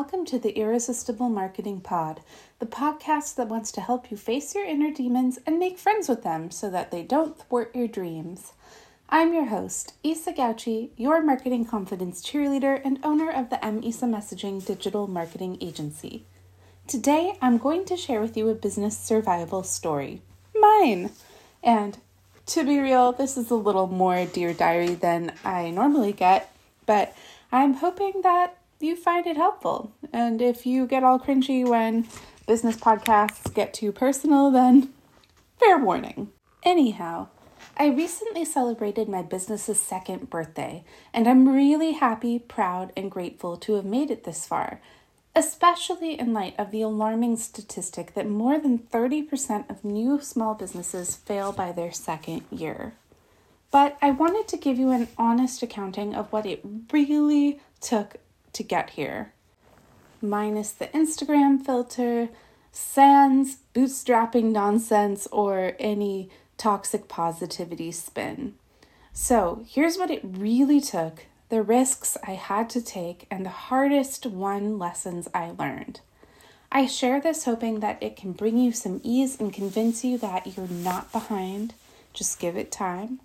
welcome to the Irresistible Marketing Pod, the podcast that wants to help you face your inner demons and make friends with them so that they don't thwart your dreams. I'm your host, Isa Gauchi, your marketing confidence cheerleader and owner of the M Isa Messaging digital marketing agency. Today, I'm going to share with you a business survival story. Mine! And to be real, this is a little more Dear Diary than I normally get, but I'm hoping that you find it helpful. And if you get all cringy when business podcasts get too personal, then fair warning. Anyhow, I recently celebrated my business's second birthday, and I'm really happy, proud, and grateful to have made it this far especially in light of the alarming statistic that more than 30% of new small businesses fail by their second year. But I wanted to give you an honest accounting of what it really took to get here. Minus the Instagram filter, sans, bootstrapping nonsense, or any toxic positivity spin. So here's what it really took the risks I had to take, and the hardest won lessons I learned. I share this hoping that it can bring you some ease and convince you that you're not behind. Just give it time.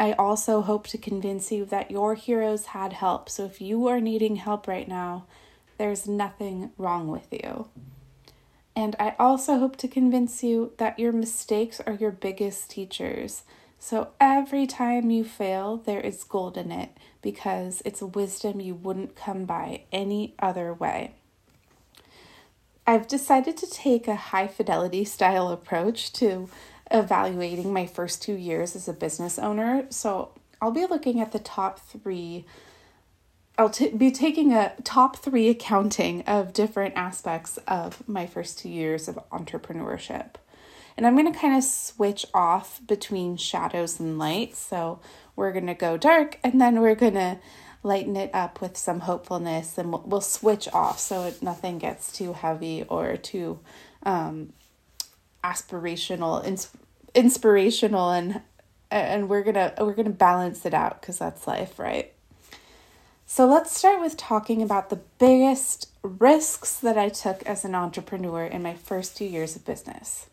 I also hope to convince you that your heroes had help. So if you are needing help right now, there's nothing wrong with you. And I also hope to convince you that your mistakes are your biggest teachers. So every time you fail, there is gold in it because it's wisdom you wouldn't come by any other way. I've decided to take a high fidelity style approach to evaluating my first two years as a business owner. So I'll be looking at the top three. I'll t- be taking a top three accounting of different aspects of my first two years of entrepreneurship. And I'm going to kind of switch off between shadows and light. So we're going to go dark and then we're going to lighten it up with some hopefulness and we'll, we'll switch off so nothing gets too heavy or too um, aspirational, ins- inspirational and and we're to we're to balance it out cuz that's life, right? So let's start with talking about the biggest risks that I took as an entrepreneur in my first two years of business.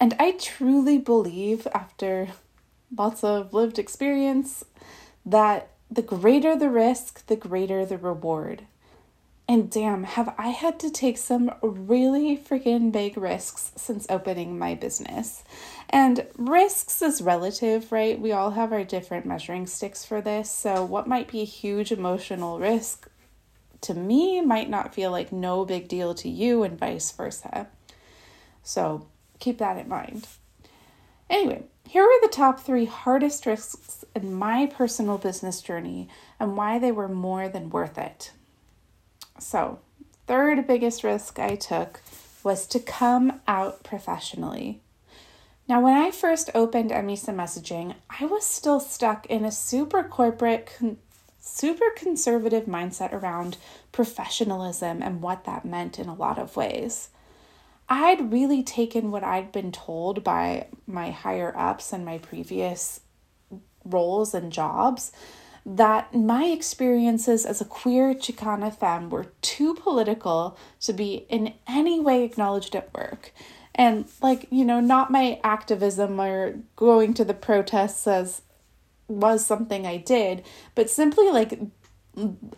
And I truly believe, after lots of lived experience, that the greater the risk, the greater the reward. And damn, have I had to take some really freaking big risks since opening my business. And risks is relative, right? We all have our different measuring sticks for this. So, what might be a huge emotional risk to me might not feel like no big deal to you, and vice versa. So, keep that in mind. Anyway, here are the top three hardest risks in my personal business journey and why they were more than worth it. So, third biggest risk I took was to come out professionally. Now, when I first opened Emisa Messaging, I was still stuck in a super corporate, con- super conservative mindset around professionalism and what that meant in a lot of ways. I'd really taken what I'd been told by my higher ups and my previous roles and jobs that my experiences as a queer Chicana femme were too political to be in any way acknowledged at work. And, like, you know, not my activism or going to the protests as was something I did, but simply like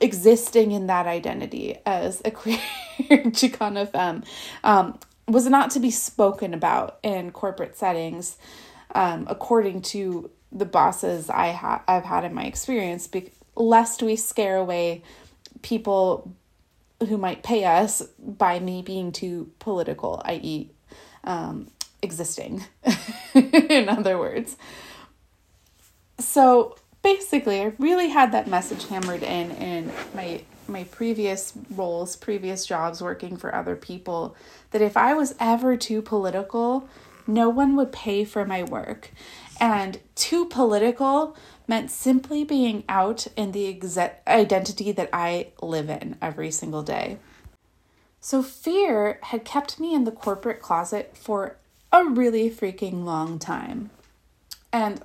existing in that identity as a queer Chicana femme. Um, was not to be spoken about in corporate settings, um, according to the bosses I ha- I've had in my experience, be- lest we scare away people who might pay us by me being too political, i.e., um, existing, in other words. So basically, I really had that message hammered in in my my previous roles, previous jobs working for other people, that if I was ever too political, no one would pay for my work. And too political meant simply being out in the exact identity that I live in every single day. So fear had kept me in the corporate closet for a really freaking long time. And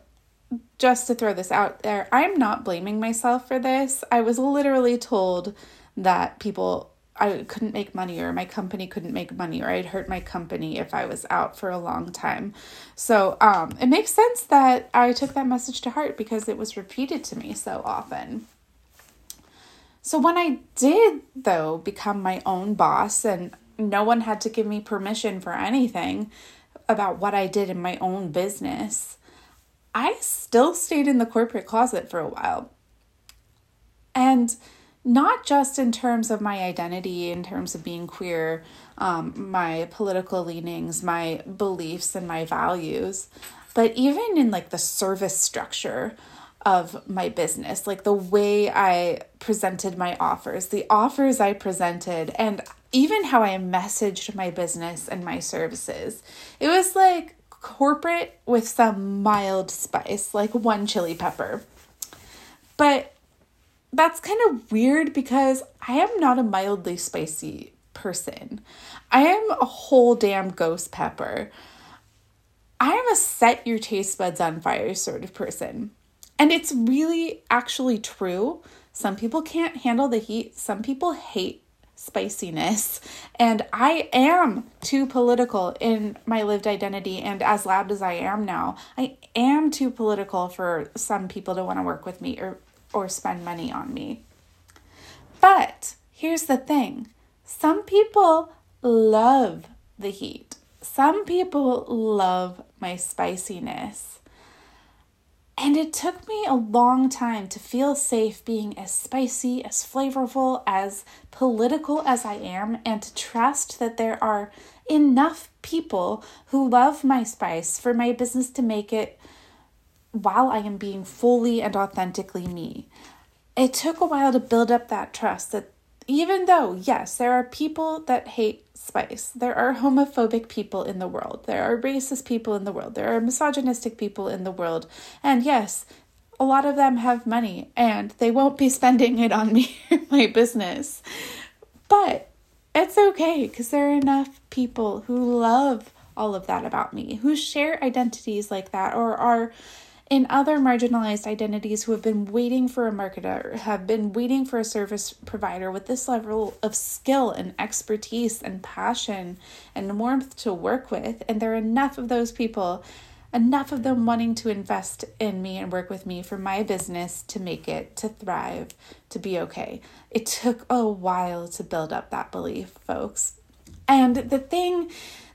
just to throw this out there, I'm not blaming myself for this. I was literally told that people I couldn't make money or my company couldn't make money or I'd hurt my company if I was out for a long time. So um, it makes sense that I took that message to heart because it was repeated to me so often. So when I did, though, become my own boss and no one had to give me permission for anything about what I did in my own business, I still stayed in the corporate closet for a while. And not just in terms of my identity, in terms of being queer, um, my political leanings, my beliefs, and my values, but even in like the service structure of my business, like the way I presented my offers, the offers I presented, and even how I messaged my business and my services. It was like corporate with some mild spice, like one chili pepper. But that's kind of weird because I am not a mildly spicy person. I am a whole damn ghost pepper. I am a set your taste buds on fire sort of person. And it's really actually true. Some people can't handle the heat, some people hate spiciness. And I am too political in my lived identity. And as loud as I am now, I am too political for some people to want to work with me or or spend money on me. But here's the thing some people love the heat, some people love my spiciness. And it took me a long time to feel safe being as spicy, as flavorful, as political as I am, and to trust that there are enough people who love my spice for my business to make it while I am being fully and authentically me. It took a while to build up that trust that even though, yes, there are people that hate spice, there are homophobic people in the world, there are racist people in the world, there are misogynistic people in the world, and yes, a lot of them have money and they won't be spending it on me my business. But it's okay because there are enough people who love all of that about me, who share identities like that or are in other marginalized identities who have been waiting for a marketer, have been waiting for a service provider with this level of skill and expertise and passion and warmth to work with. And there are enough of those people, enough of them wanting to invest in me and work with me for my business to make it, to thrive, to be okay. It took a while to build up that belief, folks. And the thing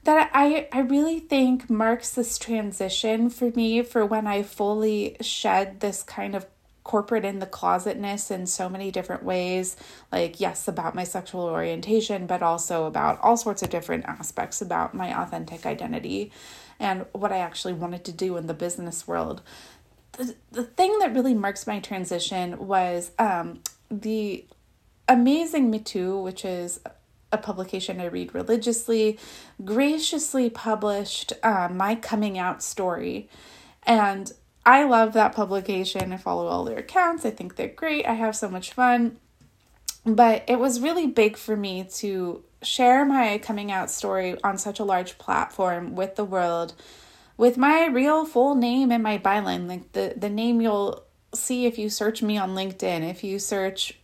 that I, I really think marks this transition for me for when I fully shed this kind of corporate in the closetness in so many different ways like yes about my sexual orientation but also about all sorts of different aspects about my authentic identity and what I actually wanted to do in the business world. The, the thing that really marks my transition was um, the amazing Me Too, which is a publication I read religiously, graciously published uh, my coming out story. And I love that publication. I follow all their accounts. I think they're great. I have so much fun. But it was really big for me to share my coming out story on such a large platform with the world with my real full name and my byline. Like the, the name you'll see if you search me on LinkedIn, if you search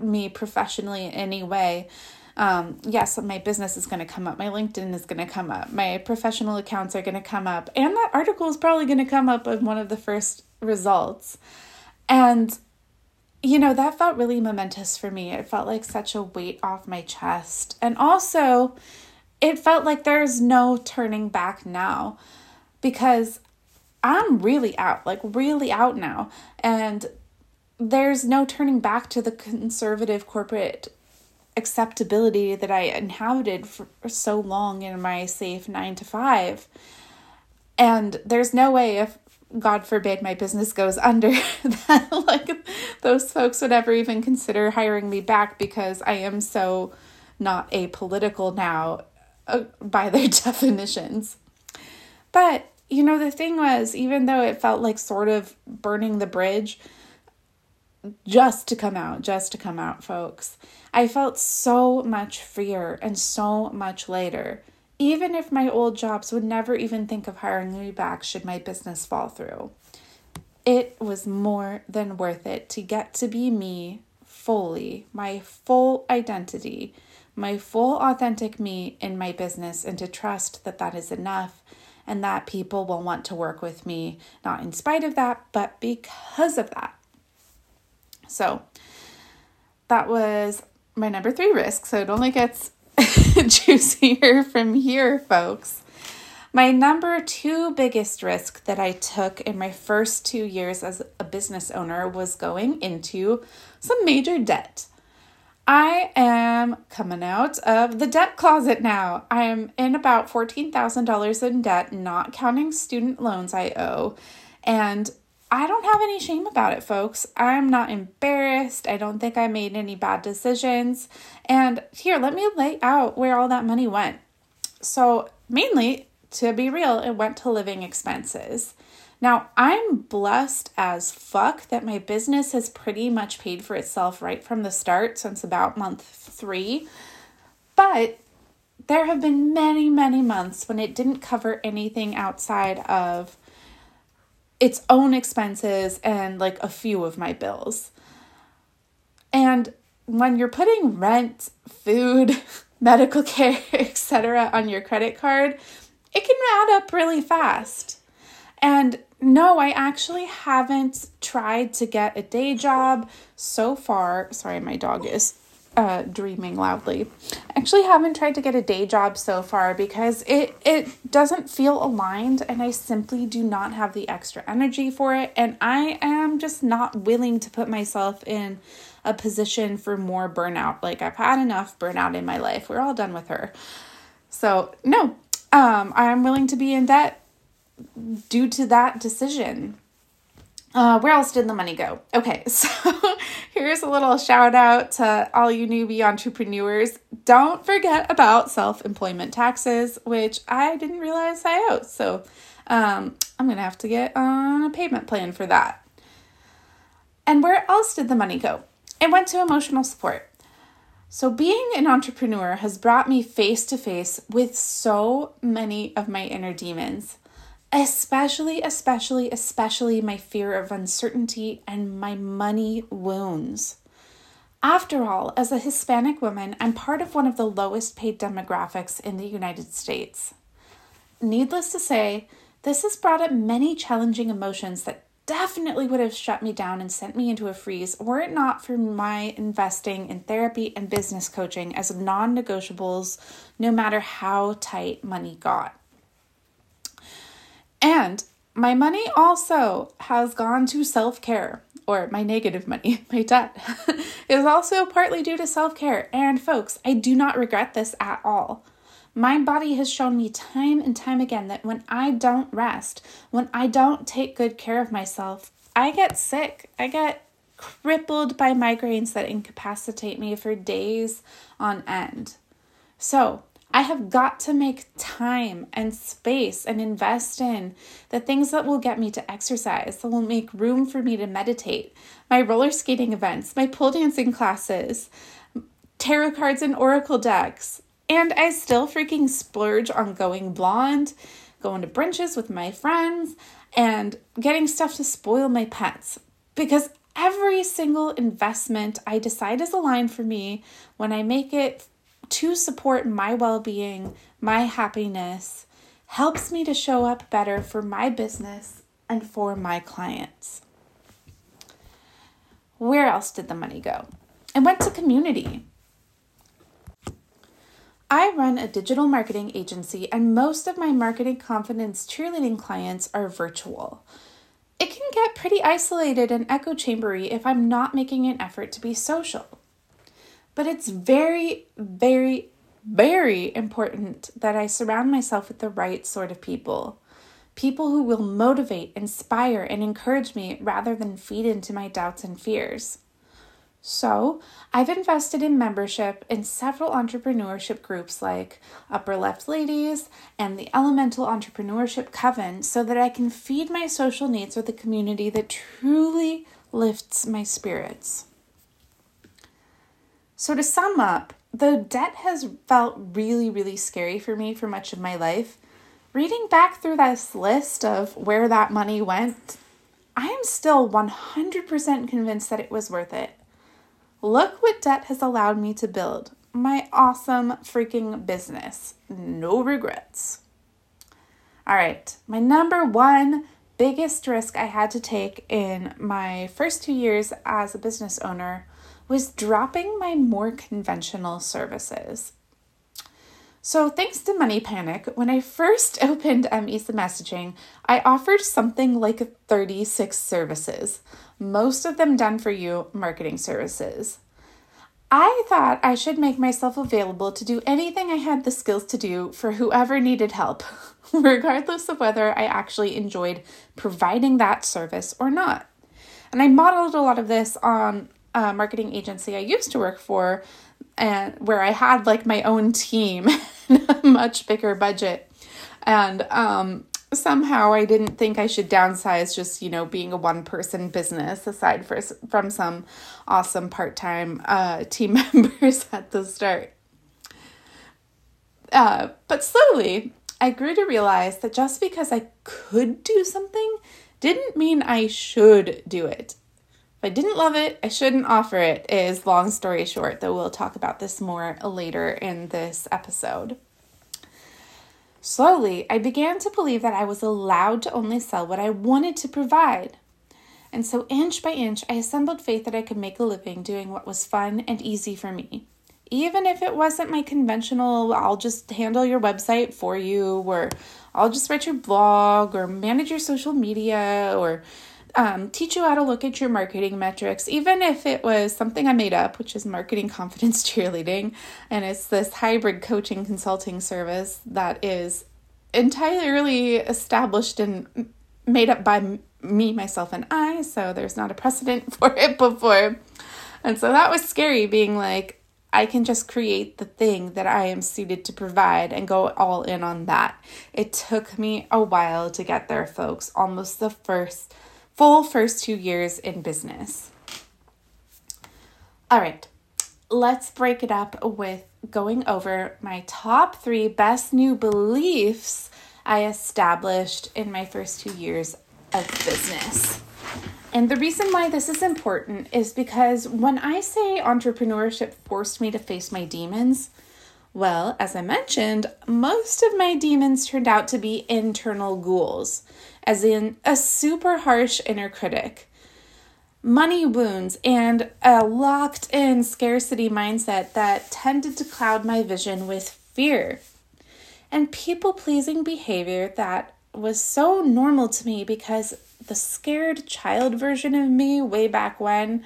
me professionally in any way um, yes, my business is going to come up, my LinkedIn is going to come up, my professional accounts are going to come up, and that article is probably going to come up as one of the first results. And, you know, that felt really momentous for me. It felt like such a weight off my chest. And also, it felt like there's no turning back now because I'm really out, like, really out now. And there's no turning back to the conservative corporate acceptability that I inhabited for so long in my safe nine to five. And there's no way if God forbid my business goes under that like those folks would ever even consider hiring me back because I am so not apolitical now uh, by their definitions. But you know the thing was even though it felt like sort of burning the bridge, just to come out, just to come out, folks. I felt so much freer and so much later, even if my old jobs would never even think of hiring me back should my business fall through. It was more than worth it to get to be me fully, my full identity, my full authentic me in my business, and to trust that that is enough and that people will want to work with me, not in spite of that, but because of that. So that was my number three risk. So it only gets juicier from here, folks. My number two biggest risk that I took in my first two years as a business owner was going into some major debt. I am coming out of the debt closet now. I am in about $14,000 in debt, not counting student loans I owe. And I don't have any shame about it, folks. I'm not embarrassed. I don't think I made any bad decisions. And here, let me lay out where all that money went. So, mainly, to be real, it went to living expenses. Now, I'm blessed as fuck that my business has pretty much paid for itself right from the start since about month three. But there have been many, many months when it didn't cover anything outside of its own expenses and like a few of my bills. And when you're putting rent, food, medical care, etc. on your credit card, it can add up really fast. And no, I actually haven't tried to get a day job so far. Sorry, my dog is uh, dreaming loudly. I actually haven't tried to get a day job so far because it it doesn't feel aligned and I simply do not have the extra energy for it and I am just not willing to put myself in a position for more burnout. Like I've had enough burnout in my life. We're all done with her. So, no. Um I'm willing to be in debt due to that decision. Uh, where else did the money go? Okay, so here's a little shout out to all you newbie entrepreneurs. Don't forget about self employment taxes, which I didn't realize I owed. So um, I'm going to have to get on a payment plan for that. And where else did the money go? It went to emotional support. So, being an entrepreneur has brought me face to face with so many of my inner demons especially, especially, especially my fear of uncertainty and my money wounds. After all, as a Hispanic woman, I'm part of one of the lowest paid demographics in the United States. Needless to say, this has brought up many challenging emotions that definitely would have shut me down and sent me into a freeze were it not for my investing in therapy and business coaching as non negotiables, no matter how tight money got. And my money also has gone to self care, or my negative money, my debt, is also partly due to self care. And folks, I do not regret this at all. My body has shown me time and time again that when I don't rest, when I don't take good care of myself, I get sick. I get crippled by migraines that incapacitate me for days on end. So, I have got to make time and space and invest in the things that will get me to exercise, that will make room for me to meditate, my roller skating events, my pole dancing classes, tarot cards and oracle decks. And I still freaking splurge on going blonde, going to brunches with my friends, and getting stuff to spoil my pets. Because every single investment I decide is aligned for me when I make it to support my well being, my happiness, helps me to show up better for my business and for my clients. Where else did the money go? It went to community. I run a digital marketing agency, and most of my marketing confidence cheerleading clients are virtual. It can get pretty isolated and echo chambery if I'm not making an effort to be social. But it's very, very, very important that I surround myself with the right sort of people. People who will motivate, inspire, and encourage me rather than feed into my doubts and fears. So, I've invested in membership in several entrepreneurship groups like Upper Left Ladies and the Elemental Entrepreneurship Coven so that I can feed my social needs with a community that truly lifts my spirits. So, to sum up, the debt has felt really, really scary for me for much of my life. Reading back through this list of where that money went, I am still 100% convinced that it was worth it. Look what debt has allowed me to build. My awesome freaking business. No regrets. All right, my number one biggest risk I had to take in my first two years as a business owner was dropping my more conventional services. So, thanks to Money Panic, when I first opened MESA Messaging, I offered something like 36 services, most of them done for you marketing services. I thought I should make myself available to do anything I had the skills to do for whoever needed help, regardless of whether I actually enjoyed providing that service or not. And I modeled a lot of this on a marketing agency I used to work for, and where I had like my own team and a much bigger budget. And um, somehow I didn't think I should downsize just, you know, being a one person business aside for, from some awesome part time uh, team members at the start. Uh, but slowly, I grew to realize that just because I could do something didn't mean I should do it. If I didn't love it, I shouldn't offer it, is long story short, though we'll talk about this more later in this episode. Slowly, I began to believe that I was allowed to only sell what I wanted to provide. And so, inch by inch, I assembled faith that I could make a living doing what was fun and easy for me. Even if it wasn't my conventional, I'll just handle your website for you, or I'll just write your blog, or manage your social media, or um, teach you how to look at your marketing metrics, even if it was something I made up, which is marketing confidence cheerleading. And it's this hybrid coaching consulting service that is entirely established and made up by me, myself, and I. So there's not a precedent for it before. And so that was scary being like, I can just create the thing that I am suited to provide and go all in on that. It took me a while to get there, folks. Almost the first full first two years in business. All right, let's break it up with going over my top three best new beliefs I established in my first two years of business. And the reason why this is important is because when I say entrepreneurship forced me to face my demons, well, as I mentioned, most of my demons turned out to be internal ghouls as in a super harsh inner critic, money wounds, and a locked in scarcity mindset that tended to cloud my vision with fear, and people pleasing behavior that was so normal to me because the scared child version of me way back when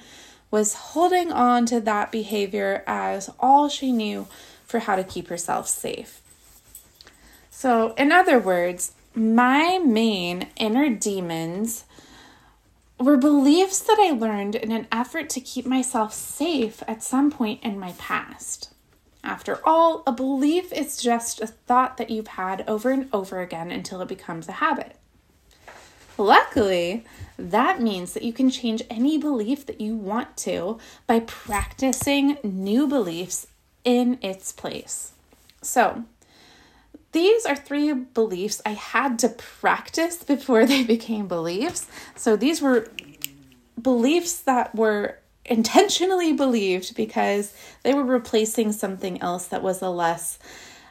was holding on to that behavior as all she knew for how to keep herself safe. So, in other words, my main inner demons were beliefs that I learned in an effort to keep myself safe at some point in my past. After all, a belief is just a thought that you've had over and over again until it becomes a habit. Luckily, that means that you can change any belief that you want to by practicing new beliefs in its place. So, these are three beliefs I had to practice before they became beliefs. So these were beliefs that were intentionally believed because they were replacing something else that was a less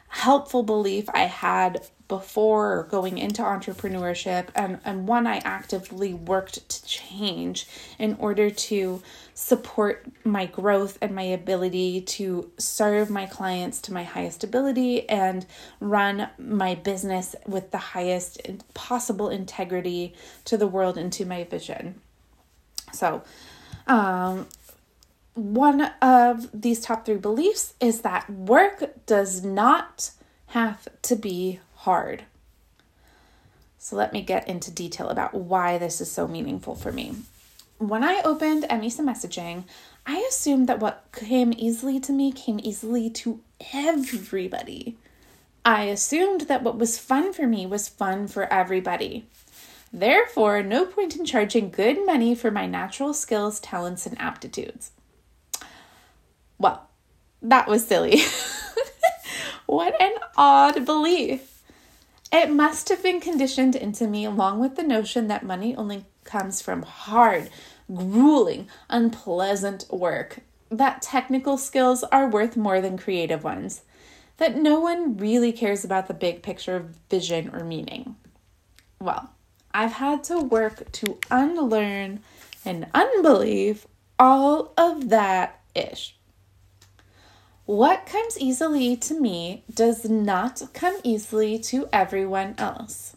helpful belief I had before going into entrepreneurship and, and one I actively worked to change in order to support my growth and my ability to serve my clients to my highest ability and run my business with the highest possible integrity to the world and to my vision. So, um, one of these top three beliefs is that work does not have to be hard. So, let me get into detail about why this is so meaningful for me. When I opened MESA Messaging, I assumed that what came easily to me came easily to everybody. I assumed that what was fun for me was fun for everybody. Therefore, no point in charging good money for my natural skills, talents, and aptitudes. Well, that was silly. what an odd belief. It must have been conditioned into me along with the notion that money only comes from hard, grueling, unpleasant work. that technical skills are worth more than creative ones, that no one really cares about the big picture of vision or meaning. Well, I've had to work to unlearn and unbelieve all of that ish. What comes easily to me does not come easily to everyone else.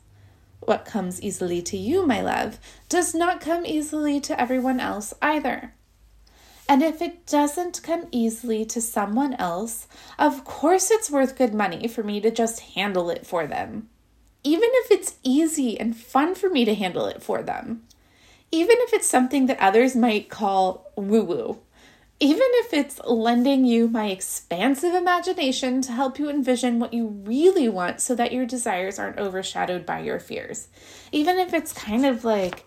What comes easily to you, my love, does not come easily to everyone else either. And if it doesn't come easily to someone else, of course it's worth good money for me to just handle it for them. Even if it's easy and fun for me to handle it for them. Even if it's something that others might call woo woo even if it's lending you my expansive imagination to help you envision what you really want so that your desires aren't overshadowed by your fears. Even if it's kind of like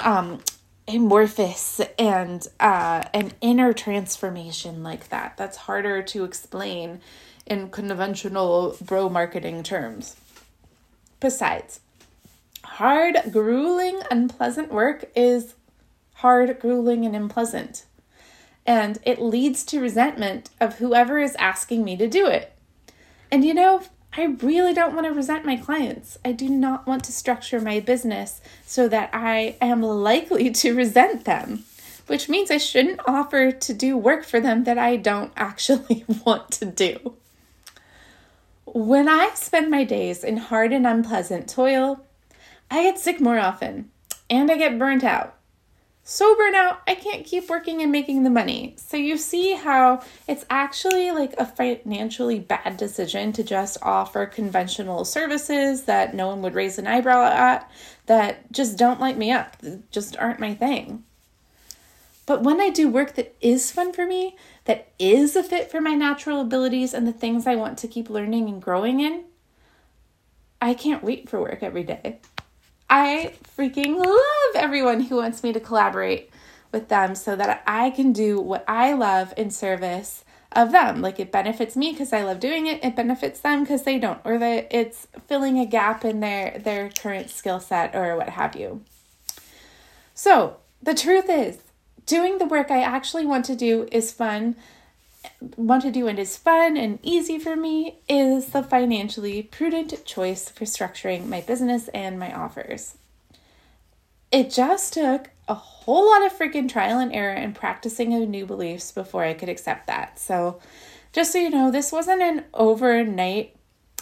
um, amorphous and uh, an inner transformation like that, that's harder to explain in conventional bro marketing terms. Besides, hard, grueling, unpleasant work is hard, grueling, and unpleasant and it leads to resentment of whoever is asking me to do it. And you know, I really don't want to resent my clients. I do not want to structure my business so that I am likely to resent them, which means I shouldn't offer to do work for them that I don't actually want to do. When I spend my days in hard and unpleasant toil, I get sick more often and I get burnt out so burnt out, I can't keep working and making the money. So you see how it's actually like a financially bad decision to just offer conventional services that no one would raise an eyebrow at, that just don't light me up, just aren't my thing. But when I do work that is fun for me, that is a fit for my natural abilities and the things I want to keep learning and growing in, I can't wait for work every day. I freaking love everyone who wants me to collaborate with them so that I can do what I love in service of them. Like it benefits me because I love doing it. It benefits them because they don't, or that it's filling a gap in their their current skill set or what have you. So the truth is, doing the work I actually want to do is fun want to do and is fun and easy for me is the financially prudent choice for structuring my business and my offers. It just took a whole lot of freaking trial and error and practicing of new beliefs before I could accept that. So, just so you know, this wasn't an overnight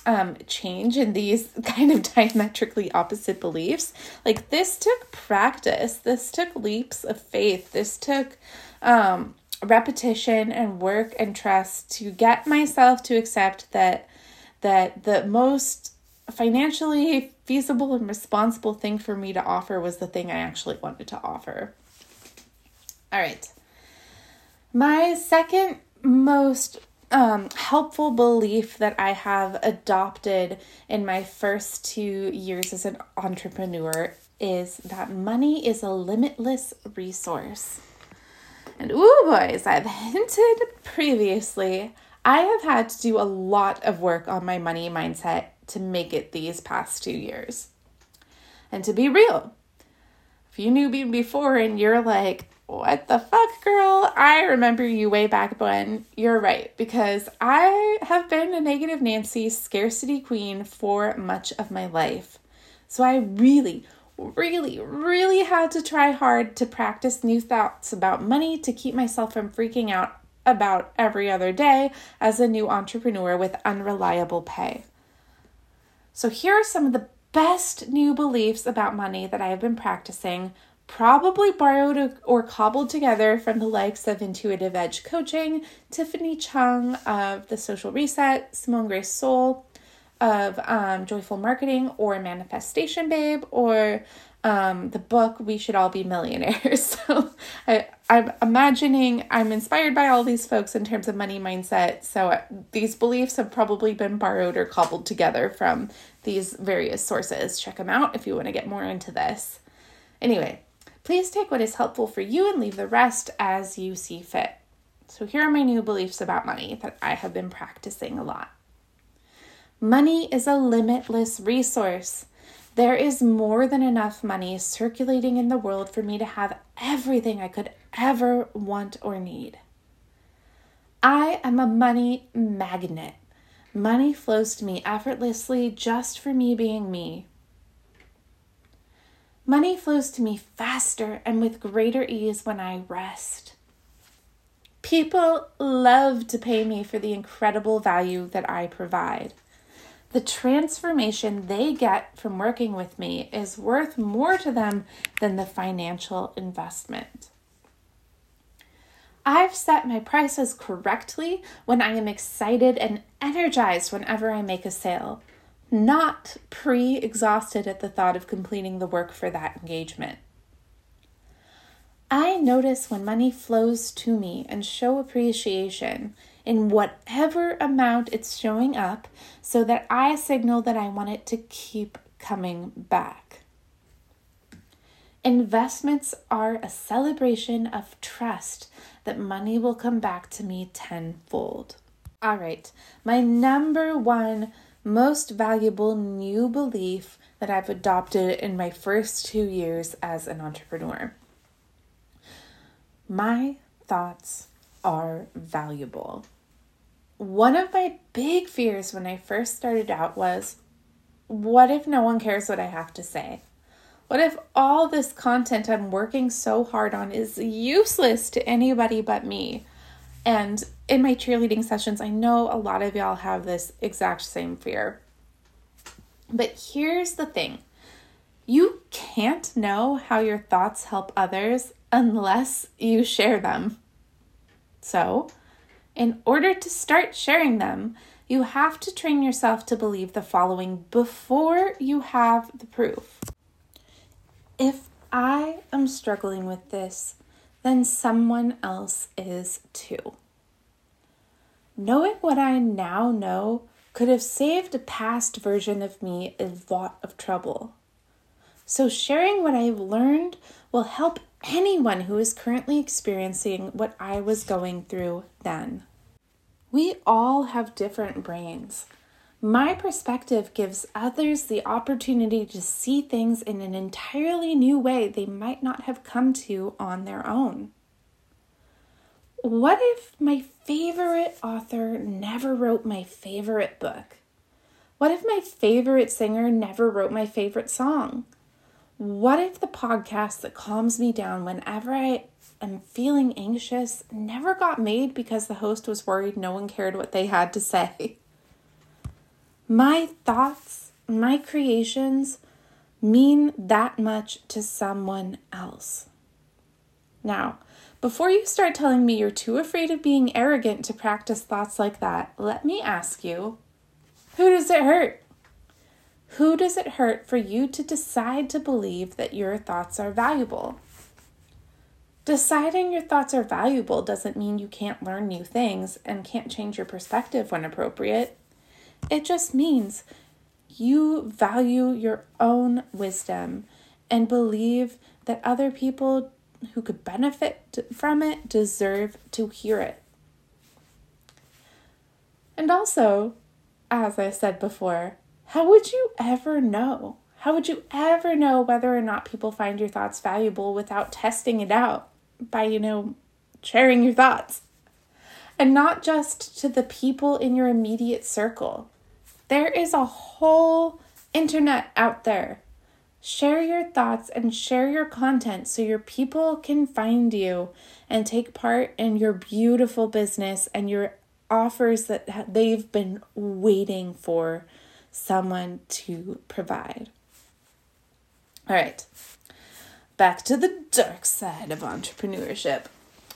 um, change in these kind of diametrically opposite beliefs. Like, this took practice, this took leaps of faith, this took um, repetition and work and trust to get myself to accept that that the most financially feasible and responsible thing for me to offer was the thing I actually wanted to offer. All right. My second most um, helpful belief that I have adopted in my first two years as an entrepreneur is that money is a limitless resource. And ooh, boys, I've hinted previously, I have had to do a lot of work on my money mindset to make it these past two years. And to be real, if you knew me before and you're like, what the fuck, girl? I remember you way back when. You're right, because I have been a negative Nancy scarcity queen for much of my life. So I really, really, really had to try hard to practice new thoughts about money to keep myself from freaking out about every other day as a new entrepreneur with unreliable pay. So, here are some of the best new beliefs about money that I have been practicing, probably borrowed or cobbled together from the likes of Intuitive Edge Coaching, Tiffany Chung of The Social Reset, Simone Grace Seol, of um, Joyful Marketing or Manifestation Babe or um, the book We Should All Be Millionaires. so I, I'm imagining I'm inspired by all these folks in terms of money mindset. So uh, these beliefs have probably been borrowed or cobbled together from these various sources. Check them out if you want to get more into this. Anyway, please take what is helpful for you and leave the rest as you see fit. So, here are my new beliefs about money that I have been practicing a lot. Money is a limitless resource. There is more than enough money circulating in the world for me to have everything I could ever want or need. I am a money magnet. Money flows to me effortlessly just for me being me. Money flows to me faster and with greater ease when I rest. People love to pay me for the incredible value that I provide. The transformation they get from working with me is worth more to them than the financial investment. I've set my prices correctly when I am excited and energized whenever I make a sale, not pre exhausted at the thought of completing the work for that engagement. I notice when money flows to me and show appreciation in whatever amount it's showing up so that I signal that I want it to keep coming back. Investments are a celebration of trust that money will come back to me tenfold. All right, my number one most valuable new belief that I've adopted in my first two years as an entrepreneur. My thoughts are valuable. One of my big fears when I first started out was what if no one cares what I have to say? What if all this content I'm working so hard on is useless to anybody but me? And in my cheerleading sessions, I know a lot of y'all have this exact same fear. But here's the thing you can't know how your thoughts help others unless you share them. So, in order to start sharing them, you have to train yourself to believe the following before you have the proof. If I am struggling with this, then someone else is too. Knowing what I now know could have saved a past version of me a lot of trouble. So, sharing what I've learned will help anyone who is currently experiencing what I was going through then. We all have different brains. My perspective gives others the opportunity to see things in an entirely new way they might not have come to on their own. What if my favorite author never wrote my favorite book? What if my favorite singer never wrote my favorite song? What if the podcast that calms me down whenever I am feeling anxious never got made because the host was worried no one cared what they had to say? My thoughts, my creations mean that much to someone else. Now, before you start telling me you're too afraid of being arrogant to practice thoughts like that, let me ask you who does it hurt? Who does it hurt for you to decide to believe that your thoughts are valuable? Deciding your thoughts are valuable doesn't mean you can't learn new things and can't change your perspective when appropriate. It just means you value your own wisdom and believe that other people who could benefit from it deserve to hear it. And also, as I said before, how would you ever know? How would you ever know whether or not people find your thoughts valuable without testing it out by, you know, sharing your thoughts? And not just to the people in your immediate circle. There is a whole internet out there Share your thoughts and share your content so your people can find you and take part in your beautiful business and your offers that they've been waiting for someone to provide. All right, back to the dark side of entrepreneurship.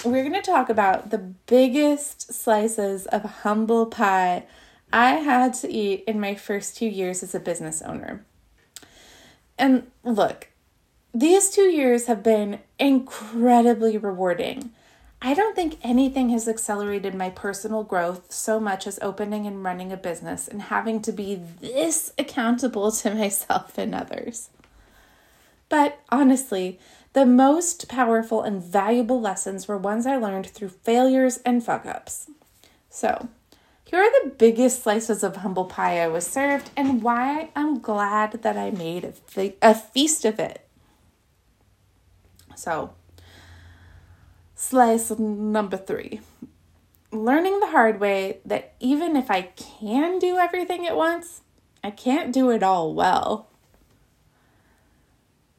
We're going to talk about the biggest slices of humble pie I had to eat in my first two years as a business owner. And look, these two years have been incredibly rewarding. I don't think anything has accelerated my personal growth so much as opening and running a business and having to be this accountable to myself and others. But honestly, the most powerful and valuable lessons were ones I learned through failures and fuck ups. So, here are the biggest slices of humble pie I was served and why I'm glad that I made a, fe- a feast of it. So, slice number three. learning the hard way that even if I can do everything at once, I can't do it all well.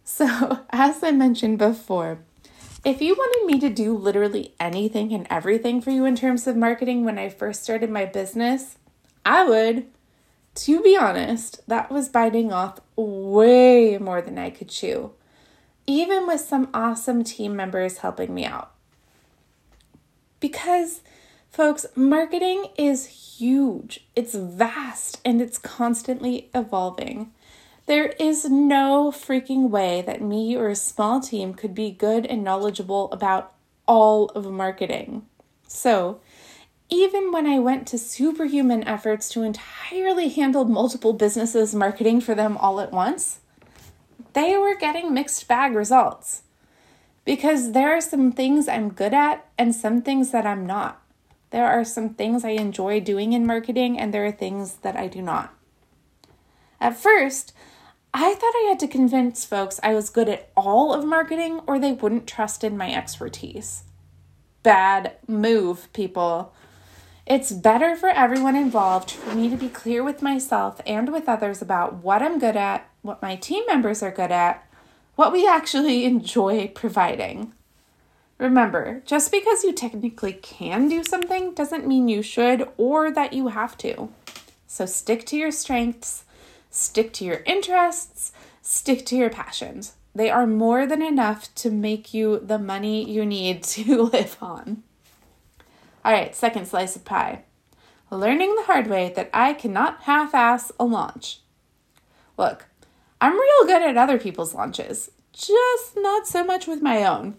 So, as I mentioned before, if you wanted me to do literally anything and everything for you in terms of marketing when I first started my business, I would. To be honest, that was biting off way more than I could chew, even with some awesome team members helping me out. Because, folks, marketing is huge, it's vast, and it's constantly evolving. There is no freaking way that me or a small team could be good and knowledgeable about all of marketing. So, even when I went to superhuman efforts to entirely handle multiple businesses marketing for them all at once, they were getting mixed bag results. Because there are some things I'm good at and some things that I'm not. There are some things I enjoy doing in marketing, and there are things that I do not. At first, I thought I had to convince folks I was good at all of marketing or they wouldn't trust in my expertise. Bad move, people. It's better for everyone involved for me to be clear with myself and with others about what I'm good at, what my team members are good at, what we actually enjoy providing. Remember, just because you technically can do something doesn't mean you should or that you have to. So stick to your strengths Stick to your interests, stick to your passions. They are more than enough to make you the money you need to live on. All right, second slice of pie. Learning the hard way that I cannot half ass a launch. Look, I'm real good at other people's launches, just not so much with my own.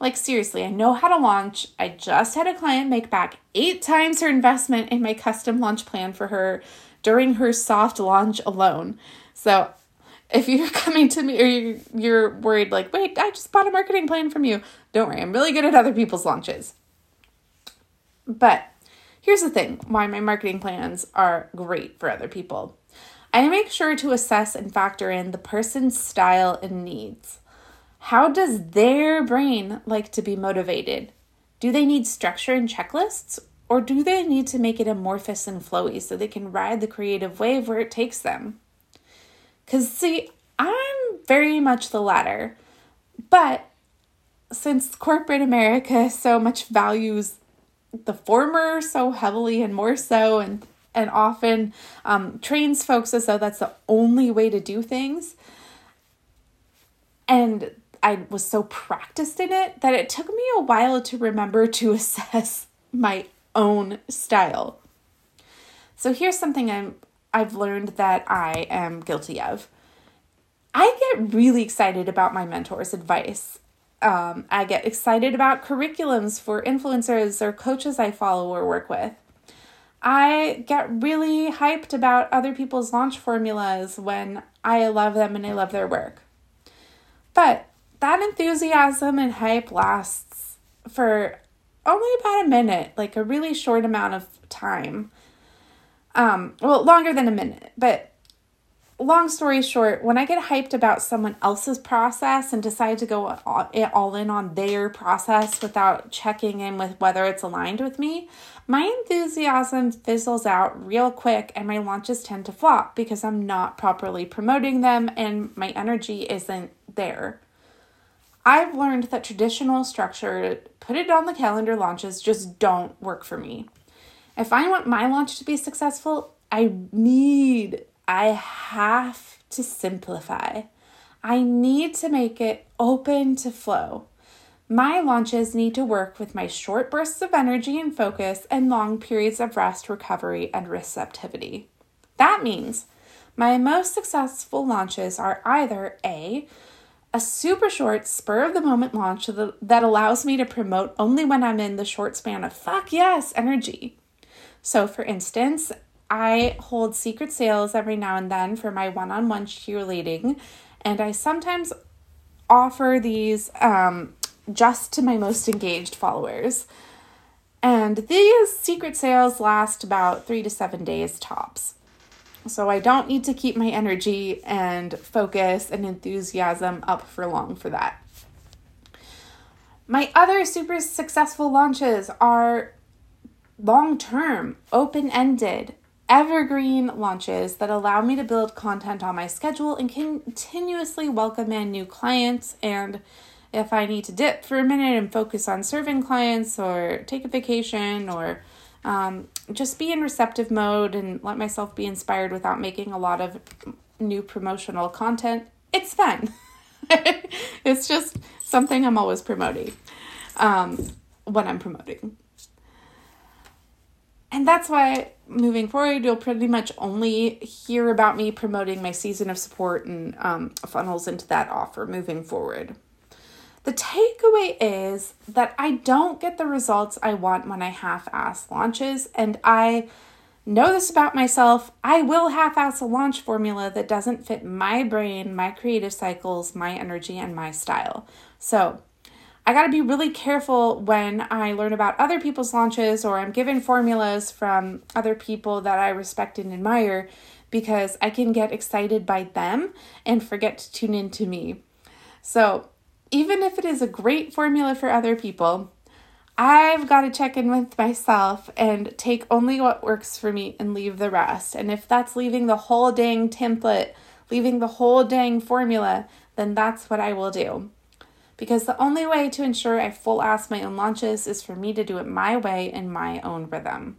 Like, seriously, I know how to launch. I just had a client make back eight times her investment in my custom launch plan for her during her soft launch alone. So if you're coming to me or you're, worried, like, wait, I just bought a marketing plan from you, don't worry, I'm really good at other people's launches. But here's the thing why my marketing plans are great for other people. I make sure to assess and factor in the person's style and needs. How does their brain like to be motivated? Do they need structure and checklists, or do they need to make it amorphous and flowy so they can ride the creative wave where it takes them? Because, see, I'm very much the latter. But since corporate America so much values the former so heavily and more so, and and often um, trains folks as though that's the only way to do things. And I was so practiced in it that it took me a while to remember to assess my own style. So here's something I'm I've learned that I am guilty of. I get really excited about my mentor's advice. Um, I get excited about curriculums for influencers or coaches I follow or work with. I get really hyped about other people's launch formulas when I love them and I love their work. But that enthusiasm and hype lasts for only about a minute, like a really short amount of time. Um, well, longer than a minute, but long story short, when I get hyped about someone else's process and decide to go all in on their process without checking in with whether it's aligned with me, my enthusiasm fizzles out real quick and my launches tend to flop because I'm not properly promoting them and my energy isn't there. I've learned that traditional structure, put it on the calendar launches, just don't work for me. If I want my launch to be successful, I need, I have to simplify. I need to make it open to flow. My launches need to work with my short bursts of energy and focus and long periods of rest, recovery, and receptivity. That means my most successful launches are either A, a super short, spur of the moment launch that allows me to promote only when I'm in the short span of fuck yes energy. So, for instance, I hold secret sales every now and then for my one on one cheerleading, and I sometimes offer these um, just to my most engaged followers. And these secret sales last about three to seven days tops. So I don't need to keep my energy and focus and enthusiasm up for long for that. My other super successful launches are long term, open ended, evergreen launches that allow me to build content on my schedule and continuously welcome in new clients. And if I need to dip for a minute and focus on serving clients or take a vacation or um, just be in receptive mode and let myself be inspired without making a lot of new promotional content, it's fun. it's just something I'm always promoting um, when I'm promoting. And that's why moving forward, you'll pretty much only hear about me promoting my season of support and um, funnels into that offer moving forward. The takeaway is that I don't get the results I want when I half ass launches, and I know this about myself. I will half ass a launch formula that doesn't fit my brain, my creative cycles, my energy, and my style. So, I got to be really careful when I learn about other people's launches or I'm given formulas from other people that I respect and admire because I can get excited by them and forget to tune in to me. So, even if it is a great formula for other people, I've got to check in with myself and take only what works for me and leave the rest. And if that's leaving the whole dang template, leaving the whole dang formula, then that's what I will do because the only way to ensure I full ass my own launches is for me to do it my way in my own rhythm.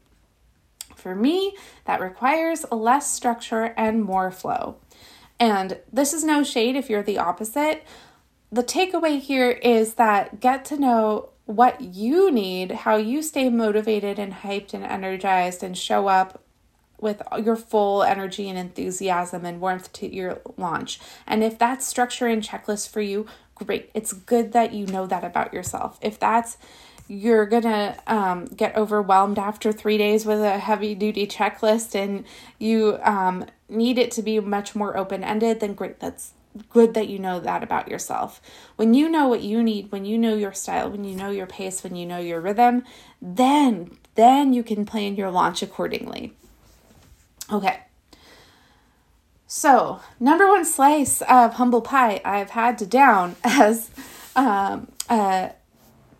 For me, that requires less structure and more flow. And this is no shade if you're the opposite. The takeaway here is that get to know what you need, how you stay motivated and hyped and energized and show up with your full energy and enthusiasm and warmth to your launch. And if that's structure and checklist for you, great. It's good that you know that about yourself. If that's you're gonna um, get overwhelmed after three days with a heavy duty checklist and you um, need it to be much more open ended, then great. That's good that you know that about yourself. When you know what you need, when you know your style, when you know your pace, when you know your rhythm, then then you can plan your launch accordingly. Okay. So, number one slice of humble pie I've had to down as um, a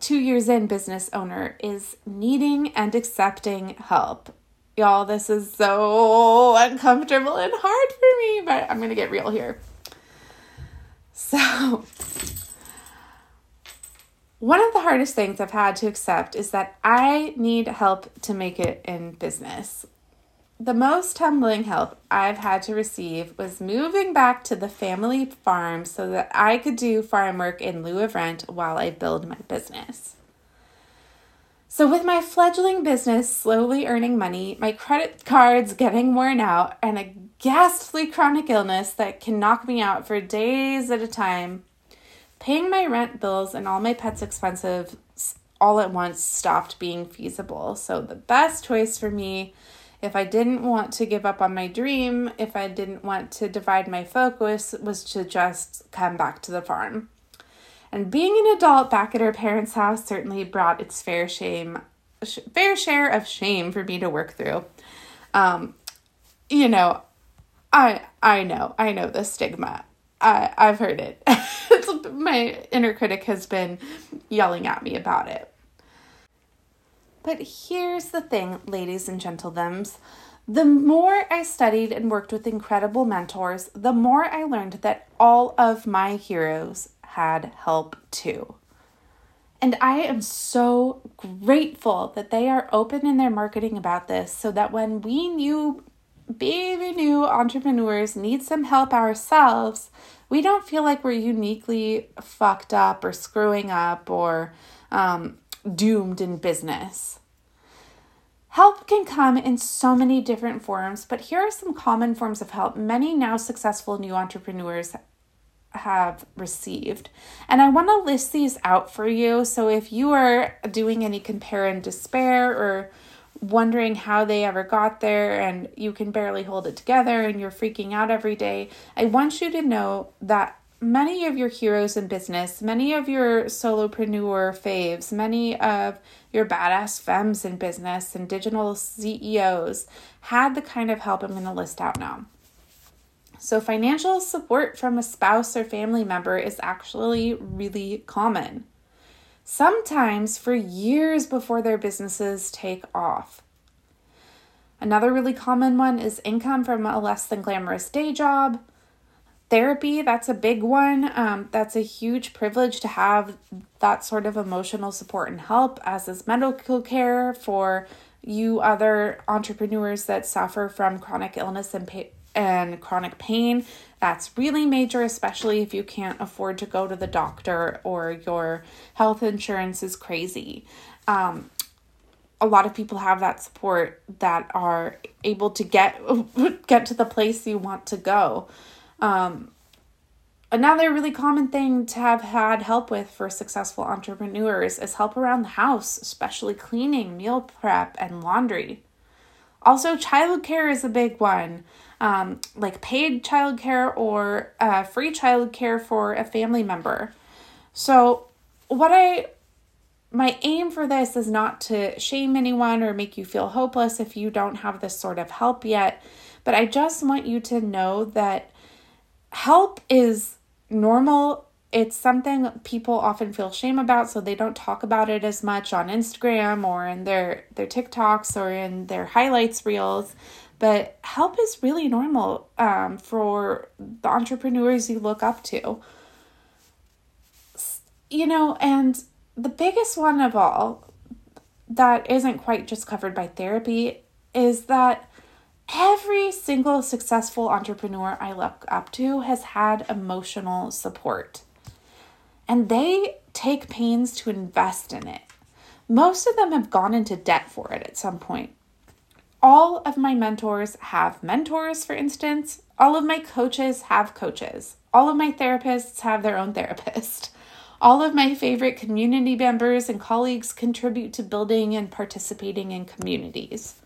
two years in business owner is needing and accepting help. Y'all, this is so uncomfortable and hard for me, but I'm going to get real here. So, one of the hardest things I've had to accept is that I need help to make it in business. The most humbling help I've had to receive was moving back to the family farm so that I could do farm work in lieu of rent while I build my business. So, with my fledgling business slowly earning money, my credit cards getting worn out, and a ghastly chronic illness that can knock me out for days at a time, paying my rent bills and all my pets' expenses all at once stopped being feasible. So, the best choice for me if I didn't want to give up on my dream, if I didn't want to divide my focus, was to just come back to the farm. And being an adult back at her parents' house certainly brought its fair shame, fair share of shame for me to work through. Um, you know, I I know I know the stigma. I I've heard it. my inner critic has been yelling at me about it. But here's the thing, ladies and gentlemen. The more I studied and worked with incredible mentors, the more I learned that all of my heroes had help too. And I am so grateful that they are open in their marketing about this so that when we new baby new entrepreneurs need some help ourselves, we don't feel like we're uniquely fucked up or screwing up or um, doomed in business. Help can come in so many different forms, but here are some common forms of help many now successful new entrepreneurs have received. And I want to list these out for you. So if you are doing any compare and despair or wondering how they ever got there and you can barely hold it together and you're freaking out every day, I want you to know that many of your heroes in business, many of your solopreneur faves, many of your badass femmes in business and digital CEOs had the kind of help I'm going to list out now. So, financial support from a spouse or family member is actually really common. sometimes for years before their businesses take off. Another really common one is income from a less than glamorous day job. Therapy, that's a big one. Um, that's a huge privilege to have that sort of emotional support and help, as is medical care for you other entrepreneurs that suffer from chronic illness and and chronic pain. That's really major, especially if you can't afford to go to the doctor or your health insurance is crazy. Um, a lot of people have that support that are able to get get to the place you want to go. Um, another really common thing to have had help with for successful entrepreneurs is help around the house, especially cleaning, meal prep, and laundry. Also, childcare is a big one um, like paid childcare or uh, free childcare for a family member. So, what I my aim for this is not to shame anyone or make you feel hopeless if you don't have this sort of help yet, but I just want you to know that help is normal. It's something people often feel shame about, so they don't talk about it as much on Instagram or in their, their TikToks or in their highlights reels but help is really normal um, for the entrepreneurs you look up to. You know, and the biggest one of all that isn't quite just covered by therapy is that every single successful entrepreneur I look up to has had emotional support. And they take pains to invest in it. Most of them have gone into debt for it at some point all of my mentors have mentors, for instance. All of my coaches have coaches. All of my therapists have their own therapist. All of my favorite community members and colleagues contribute to building and participating in communities.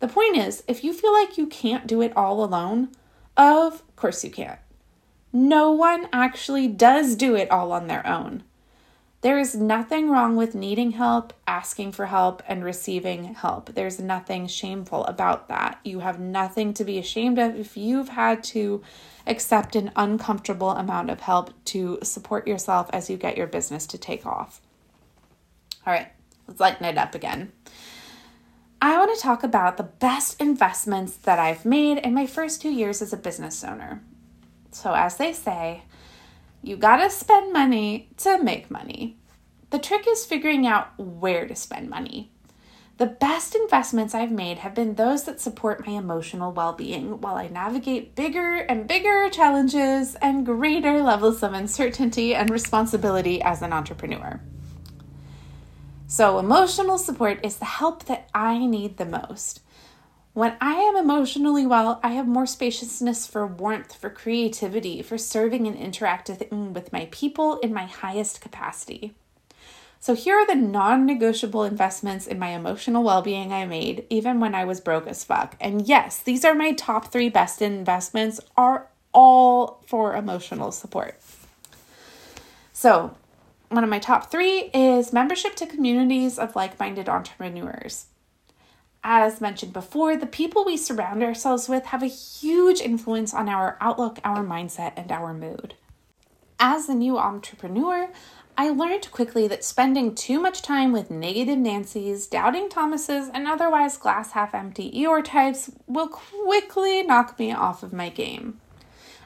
The point is, if you feel like you can't do it all alone, of course you can't. No one actually does do it all on their own. There is nothing wrong with needing help, asking for help, and receiving help. There's nothing shameful about that. You have nothing to be ashamed of if you've had to accept an uncomfortable amount of help to support yourself as you get your business to take off. All right, let's lighten it up again. I want to talk about the best investments that I've made in my first two years as a business owner. So, as they say, you gotta spend money to make money. The trick is figuring out where to spend money. The best investments I've made have been those that support my emotional well being while I navigate bigger and bigger challenges and greater levels of uncertainty and responsibility as an entrepreneur. So, emotional support is the help that I need the most. When I am emotionally well, I have more spaciousness for warmth, for creativity, for serving and interacting with my people in my highest capacity. So, here are the non negotiable investments in my emotional well being I made, even when I was broke as fuck. And yes, these are my top three best investments, are all for emotional support. So, one of my top three is membership to communities of like minded entrepreneurs. As mentioned before, the people we surround ourselves with have a huge influence on our outlook, our mindset, and our mood. As a new entrepreneur, I learned quickly that spending too much time with negative Nancy's, doubting Thomases, and otherwise glass half empty Eeyore types will quickly knock me off of my game.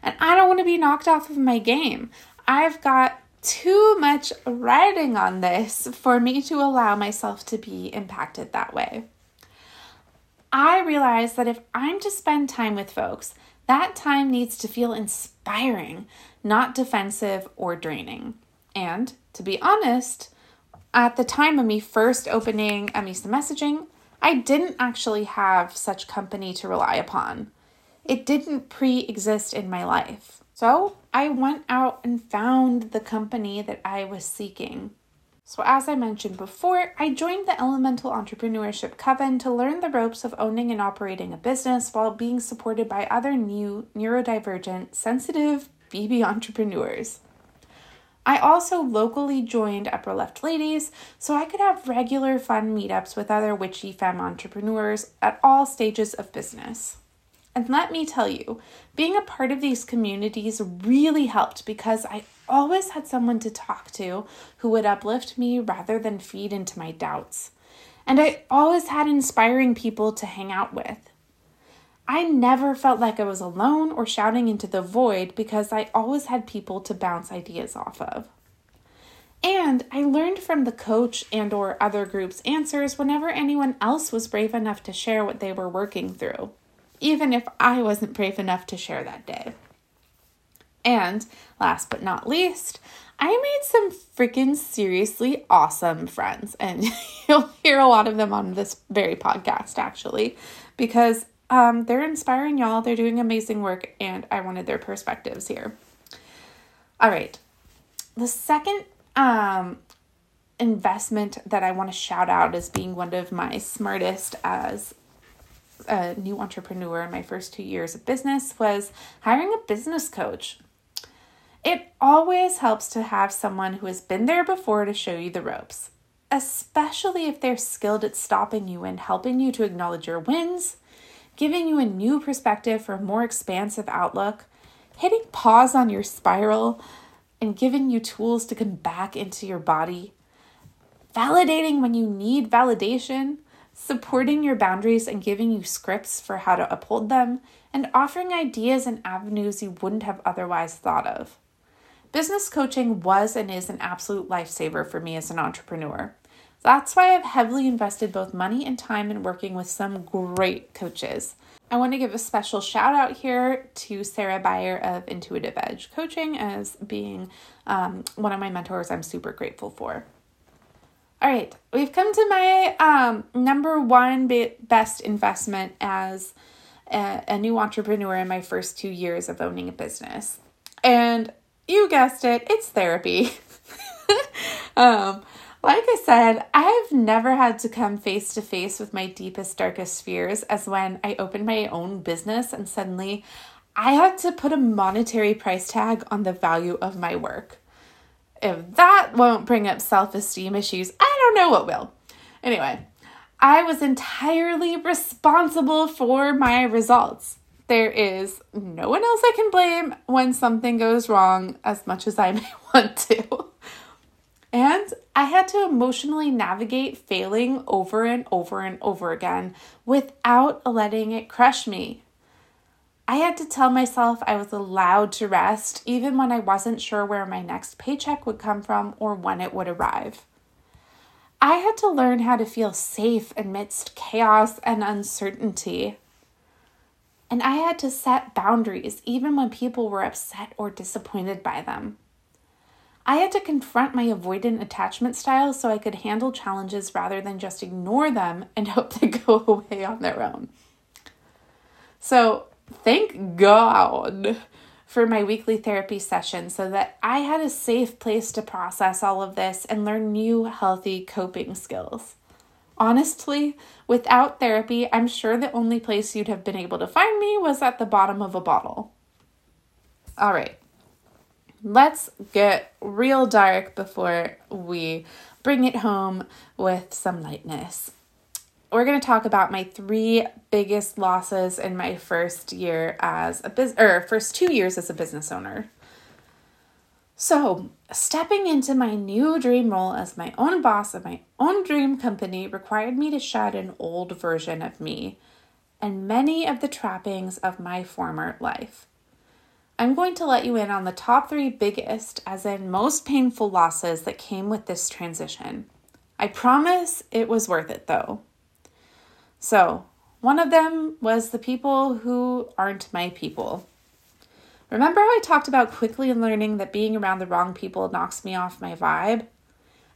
And I don't want to be knocked off of my game. I've got too much writing on this for me to allow myself to be impacted that way. I realize that if I'm to spend time with folks, that time needs to feel inspiring, not defensive or draining. And to be honest, at the time of me first opening Amisa Messaging, I didn't actually have such company to rely upon. It didn't pre exist in my life. So I went out and found the company that I was seeking. So, as I mentioned before, I joined the Elemental Entrepreneurship Coven to learn the ropes of owning and operating a business while being supported by other new, neurodivergent, sensitive BB entrepreneurs. I also locally joined Upper Left Ladies so I could have regular fun meetups with other witchy femme entrepreneurs at all stages of business. And let me tell you, being a part of these communities really helped because I always had someone to talk to who would uplift me rather than feed into my doubts. And I always had inspiring people to hang out with. I never felt like I was alone or shouting into the void because I always had people to bounce ideas off of. And I learned from the coach and or other groups' answers whenever anyone else was brave enough to share what they were working through, even if I wasn't brave enough to share that day. And last but not least, I made some freaking seriously awesome friends, and you'll hear a lot of them on this very podcast actually, because um, they're inspiring y'all. They're doing amazing work, and I wanted their perspectives here. All right, the second um, investment that I want to shout out as being one of my smartest as a new entrepreneur in my first two years of business was hiring a business coach. It always helps to have someone who has been there before to show you the ropes, especially if they're skilled at stopping you and helping you to acknowledge your wins, giving you a new perspective for a more expansive outlook, hitting pause on your spiral, and giving you tools to come back into your body, validating when you need validation, supporting your boundaries and giving you scripts for how to uphold them, and offering ideas and avenues you wouldn't have otherwise thought of. Business coaching was and is an absolute lifesaver for me as an entrepreneur. That's why I've heavily invested both money and time in working with some great coaches. I want to give a special shout out here to Sarah Beyer of Intuitive Edge Coaching as being um, one of my mentors I'm super grateful for. All right, we've come to my um, number one best investment as a, a new entrepreneur in my first two years of owning a business. And you guessed it, it's therapy. um, like I said, I've never had to come face to face with my deepest, darkest fears as when I opened my own business and suddenly I had to put a monetary price tag on the value of my work. If that won't bring up self esteem issues, I don't know what will. Anyway, I was entirely responsible for my results. There is no one else I can blame when something goes wrong as much as I may want to. And I had to emotionally navigate failing over and over and over again without letting it crush me. I had to tell myself I was allowed to rest even when I wasn't sure where my next paycheck would come from or when it would arrive. I had to learn how to feel safe amidst chaos and uncertainty. And I had to set boundaries even when people were upset or disappointed by them. I had to confront my avoidant attachment style so I could handle challenges rather than just ignore them and hope they go away on their own. So, thank God for my weekly therapy session so that I had a safe place to process all of this and learn new healthy coping skills. Honestly, without therapy, I'm sure the only place you'd have been able to find me was at the bottom of a bottle. All right, let's get real dark before we bring it home with some lightness. We're going to talk about my three biggest losses in my first year as a business or first 2 years as a business owner. So, stepping into my new dream role as my own boss of my own dream company required me to shed an old version of me and many of the trappings of my former life. I'm going to let you in on the top three biggest, as in most painful losses that came with this transition. I promise it was worth it though. So, one of them was the people who aren't my people. Remember how I talked about quickly learning that being around the wrong people knocks me off my vibe?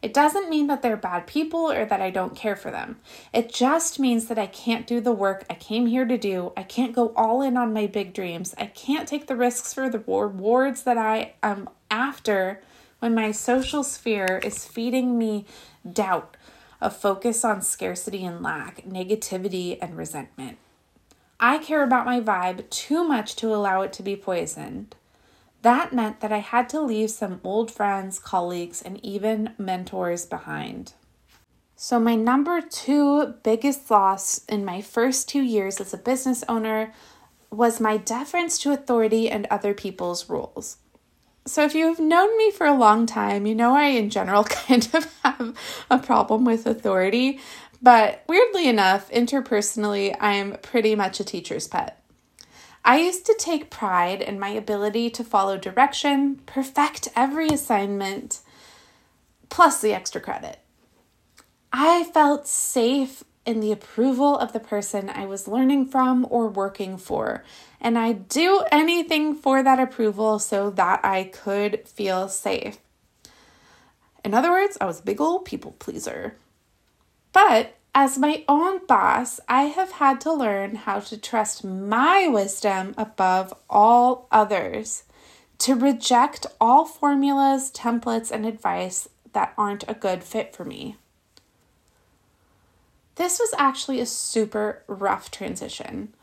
It doesn't mean that they're bad people or that I don't care for them. It just means that I can't do the work I came here to do. I can't go all in on my big dreams. I can't take the risks for the rewards that I am after when my social sphere is feeding me doubt, a focus on scarcity and lack, negativity and resentment. I care about my vibe too much to allow it to be poisoned. That meant that I had to leave some old friends, colleagues, and even mentors behind. So, my number two biggest loss in my first two years as a business owner was my deference to authority and other people's rules. So, if you've known me for a long time, you know I, in general, kind of have a problem with authority. But weirdly enough, interpersonally, I'm pretty much a teacher's pet. I used to take pride in my ability to follow direction, perfect every assignment, plus the extra credit. I felt safe in the approval of the person I was learning from or working for. And I'd do anything for that approval so that I could feel safe. In other words, I was a big old people pleaser. But as my own boss, I have had to learn how to trust my wisdom above all others, to reject all formulas, templates, and advice that aren't a good fit for me. This was actually a super rough transition.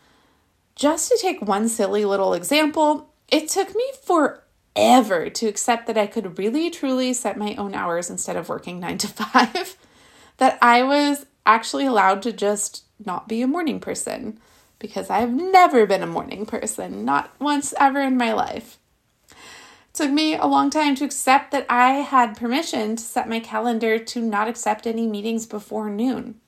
Just to take one silly little example, it took me forever to accept that I could really truly set my own hours instead of working nine to five, that I was actually allowed to just not be a morning person because I've never been a morning person, not once ever in my life. It took me a long time to accept that I had permission to set my calendar to not accept any meetings before noon.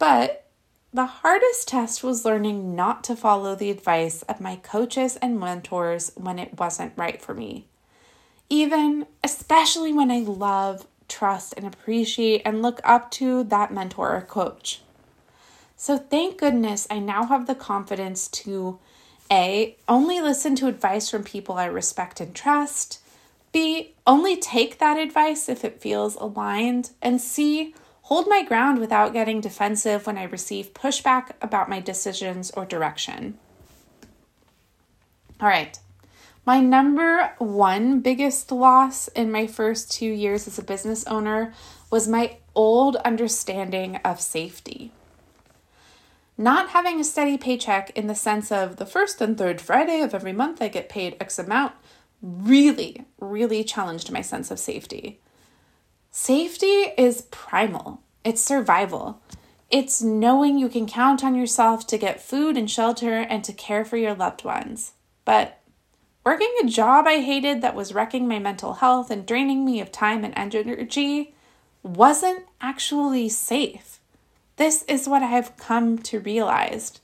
But the hardest test was learning not to follow the advice of my coaches and mentors when it wasn't right for me. Even, especially when I love, trust, and appreciate and look up to that mentor or coach. So, thank goodness I now have the confidence to A, only listen to advice from people I respect and trust, B, only take that advice if it feels aligned, and C, hold my ground without getting defensive when I receive pushback about my decisions or direction. All right. My number one biggest loss in my first two years as a business owner was my old understanding of safety. Not having a steady paycheck in the sense of the first and third Friday of every month I get paid X amount really, really challenged my sense of safety. Safety is primal, it's survival. It's knowing you can count on yourself to get food and shelter and to care for your loved ones. But working a job I hated that was wrecking my mental health and draining me of time and energy wasn't actually safe. This is what I've come to realize.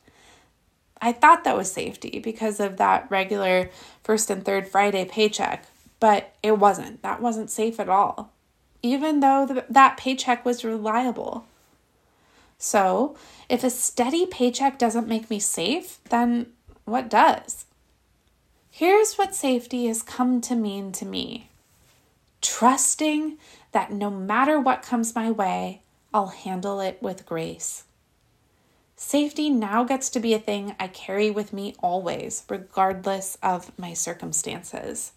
I thought that was safety because of that regular first and third Friday paycheck, but it wasn't. That wasn't safe at all even though the, that paycheck was reliable. So, if a steady paycheck doesn't make me safe, then what does? Here's what safety has come to mean to me trusting that no matter what comes my way, I'll handle it with grace. Safety now gets to be a thing I carry with me always, regardless of my circumstances.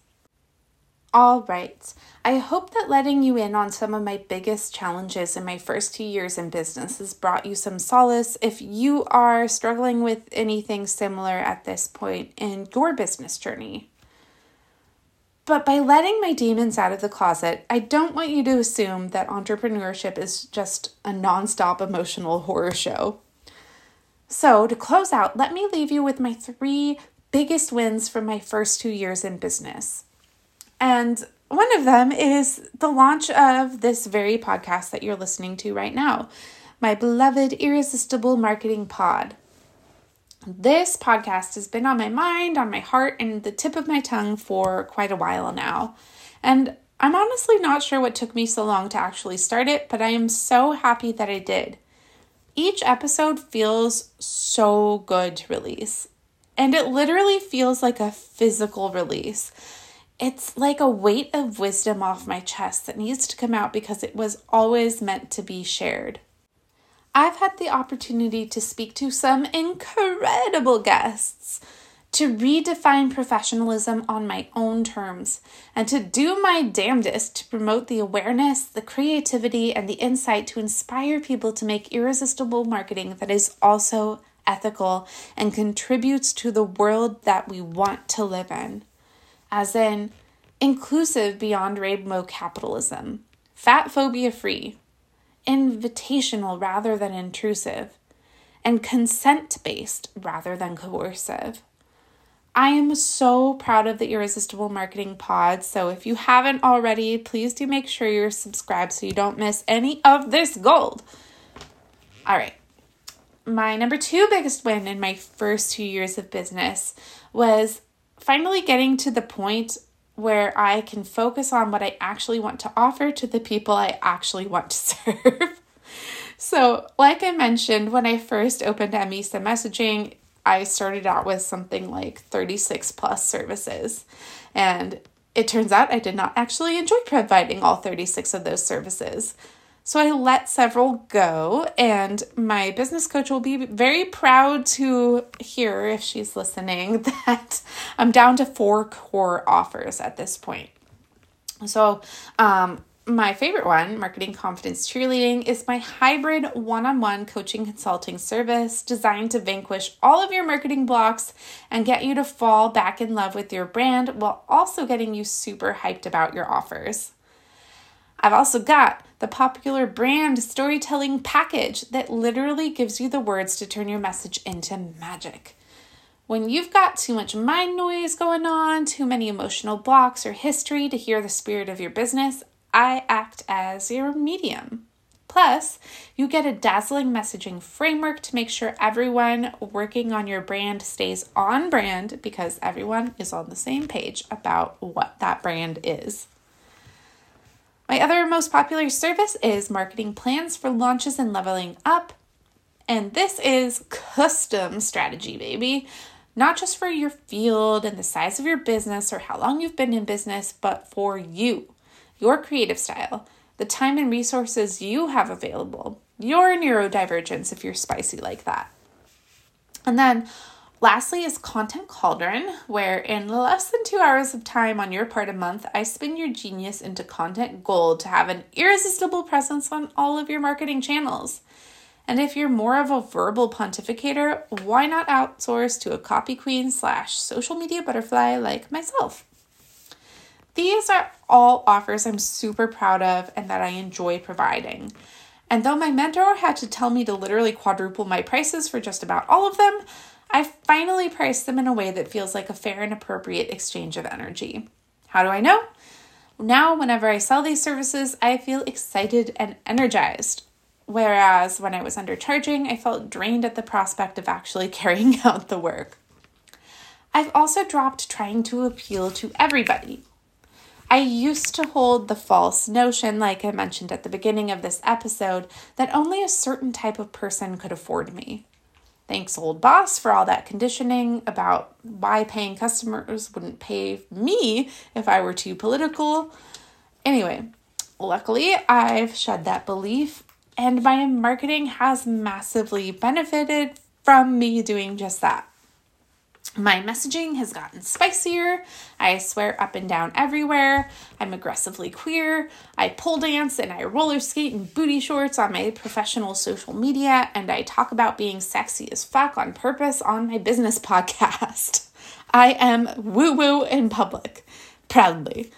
All right. I hope that letting you in on some of my biggest challenges in my first two years in business has brought you some solace if you are struggling with anything similar at this point in your business journey. But by letting my demons out of the closet, I don't want you to assume that entrepreneurship is just a nonstop emotional horror show. So, to close out, let me leave you with my three biggest wins from my first two years in business. And one of them is the launch of this very podcast that you're listening to right now, my beloved Irresistible Marketing Pod. This podcast has been on my mind, on my heart, and the tip of my tongue for quite a while now. And I'm honestly not sure what took me so long to actually start it, but I am so happy that I did. Each episode feels so good to release, and it literally feels like a physical release it's like a weight of wisdom off my chest that needs to come out because it was always meant to be shared. I've had the opportunity to speak to some incredible guests, to redefine professionalism on my own terms, and to do my damnedest to promote the awareness, the creativity, and the insight to inspire people to make irresistible marketing that is also ethical and contributes to the world that we want to live in as in inclusive beyond rainbow capitalism, fat phobia free, invitational rather than intrusive, and consent based rather than coercive. I am so proud of the Irresistible Marketing Pod. So if you haven't already, please do make sure you're subscribed so you don't miss any of this gold. All right. My number two biggest win in my first two years of business was finally getting to the point where I can focus on what I actually want to offer to the people I actually want to serve. so, like I mentioned, when I first opened Emisa Messaging, I started out with something like 36 plus services. And it turns out I did not actually enjoy providing all 36 of those services. So I let several go, and my business coach will be very proud to hear, if she's listening, that I'm down to four core offers at this point. So, um, my favorite one, Marketing Confidence Cheerleading, is my hybrid one on one coaching consulting service designed to vanquish all of your marketing blocks and get you to fall back in love with your brand while also getting you super hyped about your offers. I've also got the popular brand storytelling package that literally gives you the words to turn your message into magic. When you've got too much mind noise going on, too many emotional blocks or history to hear the spirit of your business, I act as your medium. Plus, you get a dazzling messaging framework to make sure everyone working on your brand stays on brand because everyone is on the same page about what that brand is. My other most popular service is marketing plans for launches and leveling up. And this is custom strategy, baby. Not just for your field and the size of your business or how long you've been in business, but for you your creative style, the time and resources you have available, your neurodivergence if you're spicy like that. And then lastly is Content Cauldron, where in less than two hours of time on your part a month, I spin your genius into content gold to have an irresistible presence on all of your marketing channels. And if you're more of a verbal pontificator, why not outsource to a copy queen slash social media butterfly like myself? These are all offers I'm super proud of and that I enjoy providing. And though my mentor had to tell me to literally quadruple my prices for just about all of them, I finally priced them in a way that feels like a fair and appropriate exchange of energy. How do I know? Now, whenever I sell these services, I feel excited and energized. Whereas when I was undercharging, I felt drained at the prospect of actually carrying out the work. I've also dropped trying to appeal to everybody. I used to hold the false notion, like I mentioned at the beginning of this episode, that only a certain type of person could afford me. Thanks, old boss, for all that conditioning about why paying customers wouldn't pay me if I were too political. Anyway, luckily, I've shed that belief, and my marketing has massively benefited from me doing just that. My messaging has gotten spicier. I swear up and down everywhere. I'm aggressively queer. I pole dance and I roller skate in booty shorts on my professional social media. And I talk about being sexy as fuck on purpose on my business podcast. I am woo woo in public, proudly.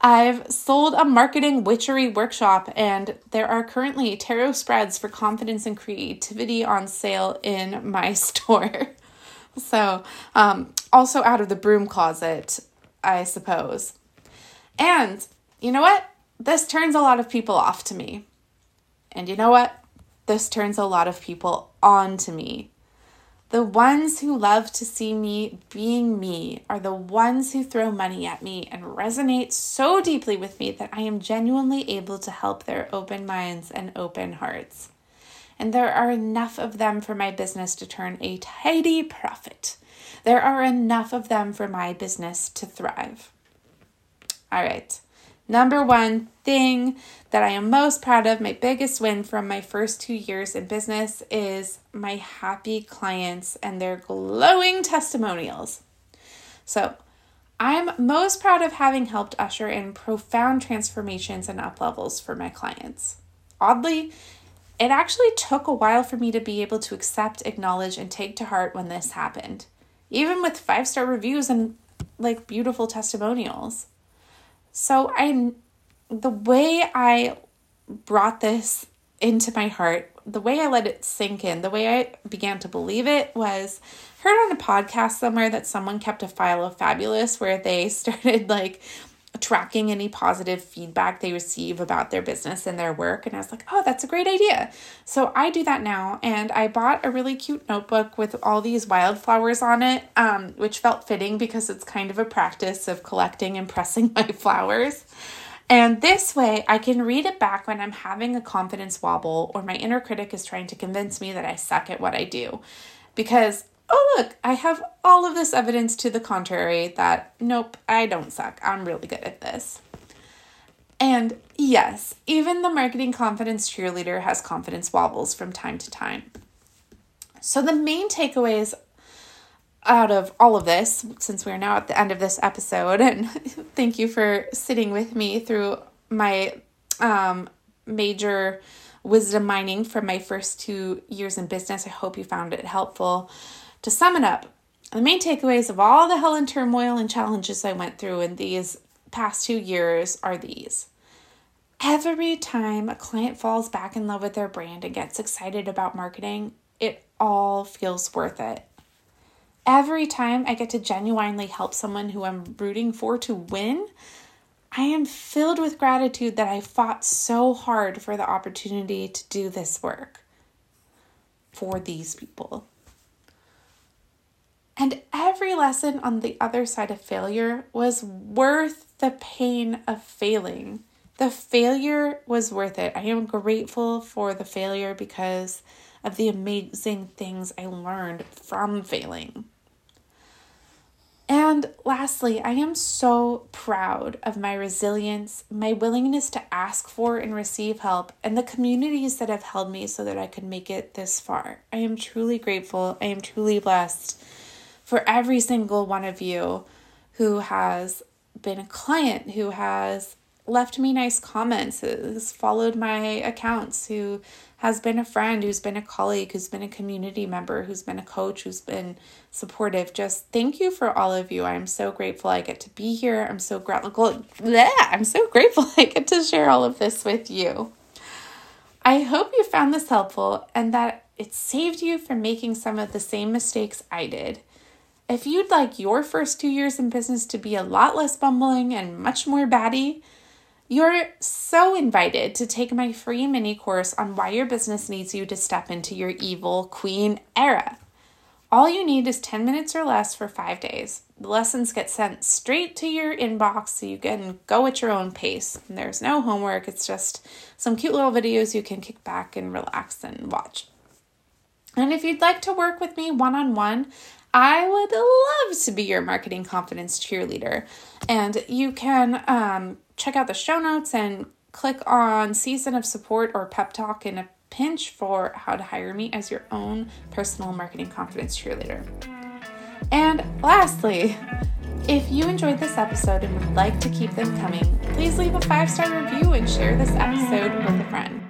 I've sold a marketing witchery workshop, and there are currently tarot spreads for confidence and creativity on sale in my store. So, um, also out of the broom closet, I suppose. And you know what? This turns a lot of people off to me. And you know what? This turns a lot of people on to me. The ones who love to see me being me are the ones who throw money at me and resonate so deeply with me that I am genuinely able to help their open minds and open hearts and there are enough of them for my business to turn a tidy profit. There are enough of them for my business to thrive. All right. Number one thing that I am most proud of, my biggest win from my first two years in business, is my happy clients and their glowing testimonials. So, I'm most proud of having helped usher in profound transformations and up levels for my clients. Oddly, it actually took a while for me to be able to accept, acknowledge, and take to heart when this happened, even with five star reviews and like beautiful testimonials. So I, the way I brought this into my heart the way I let it sink in, the way I began to believe it was heard on a podcast somewhere that someone kept a file of fabulous where they started like tracking any positive feedback they receive about their business and their work. And I was like, oh, that's a great idea. So I do that now. And I bought a really cute notebook with all these wildflowers on it, um, which felt fitting because it's kind of a practice of collecting and pressing my flowers. And this way, I can read it back when I'm having a confidence wobble or my inner critic is trying to convince me that I suck at what I do. Because oh, look, I have all of this evidence to the contrary that nope, I don't suck. I'm really good at this. And yes, even the marketing confidence cheerleader has confidence wobbles from time to time. So, the main takeaways out of all of this, since we're now at the end of this episode, and thank you for sitting with me through my um, major wisdom mining from my first two years in business. I hope you found it helpful. To sum it up, the main takeaways of all the hell and turmoil and challenges I went through in these past two years are these. Every time a client falls back in love with their brand and gets excited about marketing, it all feels worth it. Every time I get to genuinely help someone who I'm rooting for to win, I am filled with gratitude that I fought so hard for the opportunity to do this work for these people. Every lesson on the other side of failure was worth the pain of failing. The failure was worth it. I am grateful for the failure because of the amazing things I learned from failing. And lastly, I am so proud of my resilience, my willingness to ask for and receive help, and the communities that have held me so that I could make it this far. I am truly grateful. I am truly blessed for every single one of you who has been a client, who has left me nice comments, who's followed my accounts, who has been a friend, who's been a colleague, who's been a community member, who's been a coach, who's been supportive. Just thank you for all of you. I'm so grateful I get to be here. I'm so grateful. I'm so grateful I get to share all of this with you. I hope you found this helpful and that it saved you from making some of the same mistakes I did. If you'd like your first two years in business to be a lot less bumbling and much more batty, you're so invited to take my free mini course on why your business needs you to step into your evil queen era. All you need is 10 minutes or less for five days. The lessons get sent straight to your inbox so you can go at your own pace. There's no homework, it's just some cute little videos you can kick back and relax and watch. And if you'd like to work with me one on one, I would love to be your marketing confidence cheerleader. And you can um, check out the show notes and click on Season of Support or Pep Talk in a pinch for how to hire me as your own personal marketing confidence cheerleader. And lastly, if you enjoyed this episode and would like to keep them coming, please leave a five star review and share this episode with a friend.